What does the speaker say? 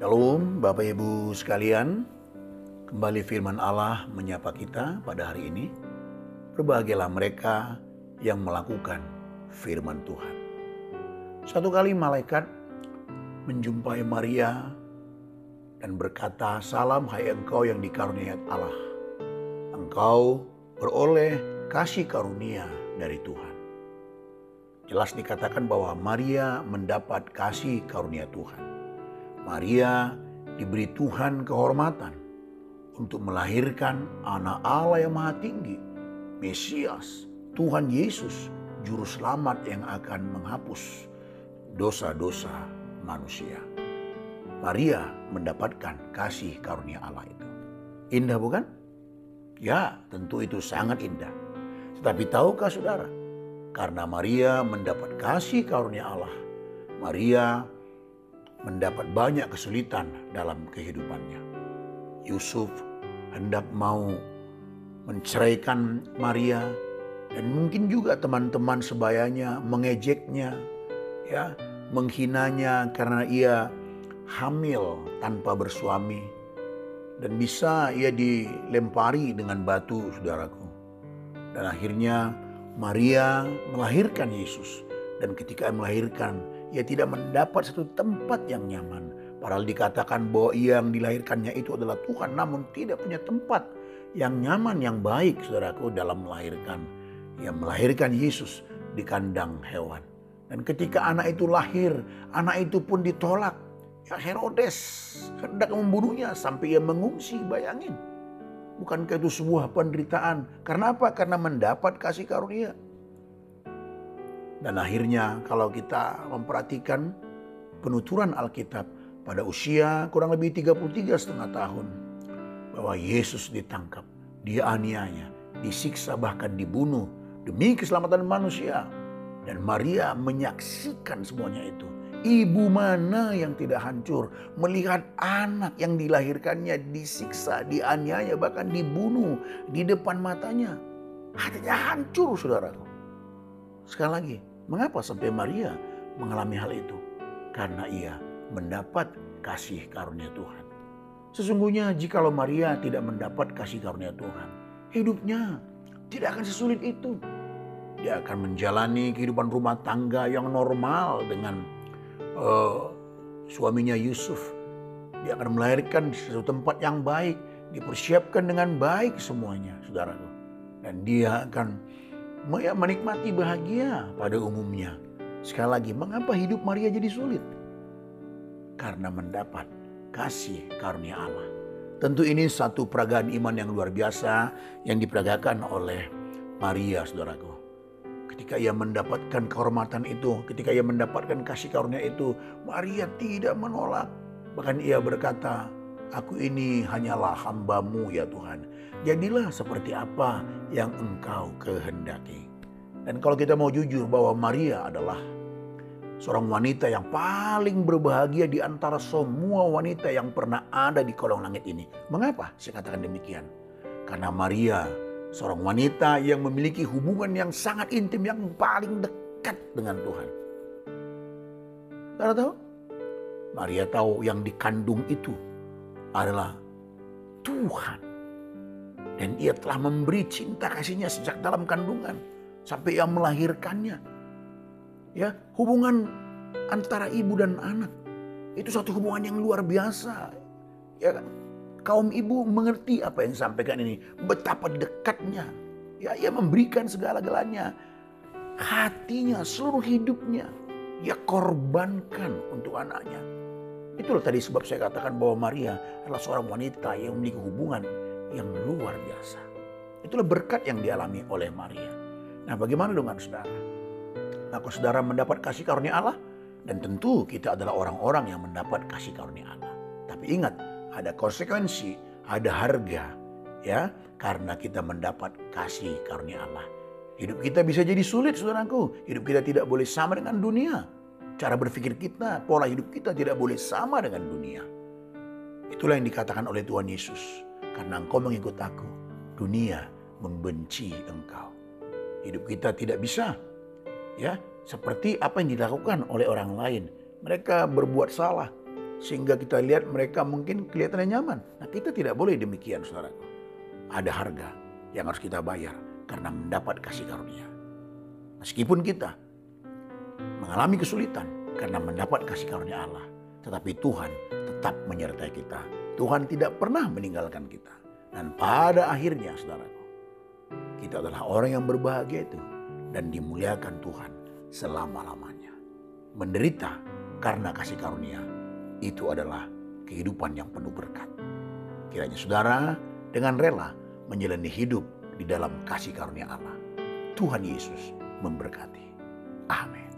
Shalom Bapak Ibu sekalian, kembali firman Allah menyapa kita pada hari ini. Berbahagialah mereka yang melakukan firman Tuhan. Satu kali malaikat menjumpai Maria dan berkata, Salam hai engkau yang dikaruniai Allah. Engkau beroleh kasih karunia dari Tuhan. Jelas dikatakan bahwa Maria mendapat kasih karunia Tuhan. Maria diberi Tuhan kehormatan untuk melahirkan anak Allah yang maha tinggi, Mesias, Tuhan Yesus, Juru Selamat yang akan menghapus dosa-dosa manusia. Maria mendapatkan kasih karunia Allah itu. Indah bukan? Ya, tentu itu sangat indah. Tetapi tahukah saudara, karena Maria mendapat kasih karunia Allah, Maria mendapat banyak kesulitan dalam kehidupannya. Yusuf hendak mau menceraikan Maria dan mungkin juga teman-teman sebayanya mengejeknya, ya, menghinanya karena ia hamil tanpa bersuami dan bisa ia dilempari dengan batu, saudaraku. Dan akhirnya Maria melahirkan Yesus. Dan ketika melahirkan, ia tidak mendapat satu tempat yang nyaman. Padahal dikatakan bahwa yang dilahirkannya itu adalah Tuhan, namun tidak punya tempat yang nyaman, yang baik, saudaraku, dalam melahirkan. Ia melahirkan Yesus di kandang hewan. Dan ketika anak itu lahir, anak itu pun ditolak. Ya Herodes hendak membunuhnya sampai ia mengungsi, bayangin. Bukankah itu sebuah penderitaan? Karena apa? Karena mendapat kasih karunia. Dan akhirnya kalau kita memperhatikan penuturan Alkitab pada usia kurang lebih 33 setengah tahun. Bahwa Yesus ditangkap, dianiaya, disiksa bahkan dibunuh demi keselamatan manusia. Dan Maria menyaksikan semuanya itu. Ibu mana yang tidak hancur melihat anak yang dilahirkannya disiksa, dianiaya, bahkan dibunuh di depan matanya. Hatinya hancur saudaraku. Sekali lagi, mengapa sampai Maria mengalami hal itu? Karena ia mendapat kasih karunia Tuhan. Sesungguhnya jikalau Maria tidak mendapat kasih karunia Tuhan, hidupnya tidak akan sesulit itu. Dia akan menjalani kehidupan rumah tangga yang normal dengan uh, suaminya Yusuf. Dia akan melahirkan di satu tempat yang baik, dipersiapkan dengan baik semuanya, saudaraku. Dan dia akan menikmati bahagia pada umumnya. Sekali lagi, mengapa hidup Maria jadi sulit? Karena mendapat kasih karunia Allah. Tentu ini satu peragaan iman yang luar biasa yang diperagakan oleh Maria, saudaraku. Ketika ia mendapatkan kehormatan itu, ketika ia mendapatkan kasih karunia itu, Maria tidak menolak. Bahkan ia berkata, Aku ini hanyalah hambamu ya Tuhan. Jadilah seperti apa yang engkau kehendaki. Dan kalau kita mau jujur bahwa Maria adalah seorang wanita yang paling berbahagia di antara semua wanita yang pernah ada di kolong langit ini. Mengapa saya katakan demikian? Karena Maria Seorang wanita yang memiliki hubungan yang sangat intim, yang paling dekat dengan Tuhan. Karena tahu? Maria tahu yang dikandung itu adalah Tuhan. Dan ia telah memberi cinta kasihnya sejak dalam kandungan. Sampai ia melahirkannya. Ya, hubungan antara ibu dan anak. Itu satu hubungan yang luar biasa. Ya kan? kaum ibu mengerti apa yang disampaikan ini. Betapa dekatnya. Ya, ia memberikan segala-galanya. Hatinya, seluruh hidupnya. Ia korbankan untuk anaknya. Itulah tadi sebab saya katakan bahwa Maria adalah seorang wanita yang memiliki hubungan yang luar biasa. Itulah berkat yang dialami oleh Maria. Nah bagaimana dengan saudara? Kalau saudara mendapat kasih karunia Allah, dan tentu kita adalah orang-orang yang mendapat kasih karunia Allah. Tapi ingat, ada konsekuensi, ada harga ya karena kita mendapat kasih karunia Allah. Hidup kita bisa jadi sulit saudaraku. Hidup kita tidak boleh sama dengan dunia. Cara berpikir kita, pola hidup kita tidak boleh sama dengan dunia. Itulah yang dikatakan oleh Tuhan Yesus. Karena engkau mengikut aku, dunia membenci engkau. Hidup kita tidak bisa ya seperti apa yang dilakukan oleh orang lain. Mereka berbuat salah, sehingga kita lihat mereka mungkin kelihatannya nyaman. Nah kita tidak boleh demikian saudaraku. Ada harga yang harus kita bayar karena mendapat kasih karunia. Meskipun kita mengalami kesulitan karena mendapat kasih karunia Allah. Tetapi Tuhan tetap menyertai kita. Tuhan tidak pernah meninggalkan kita. Dan pada akhirnya saudaraku, kita adalah orang yang berbahagia itu dan dimuliakan Tuhan selama-lamanya. Menderita karena kasih karunia itu adalah kehidupan yang penuh berkat. Kiranya saudara dengan rela menjalani hidup di dalam kasih karunia Allah. Tuhan Yesus memberkati. Amin.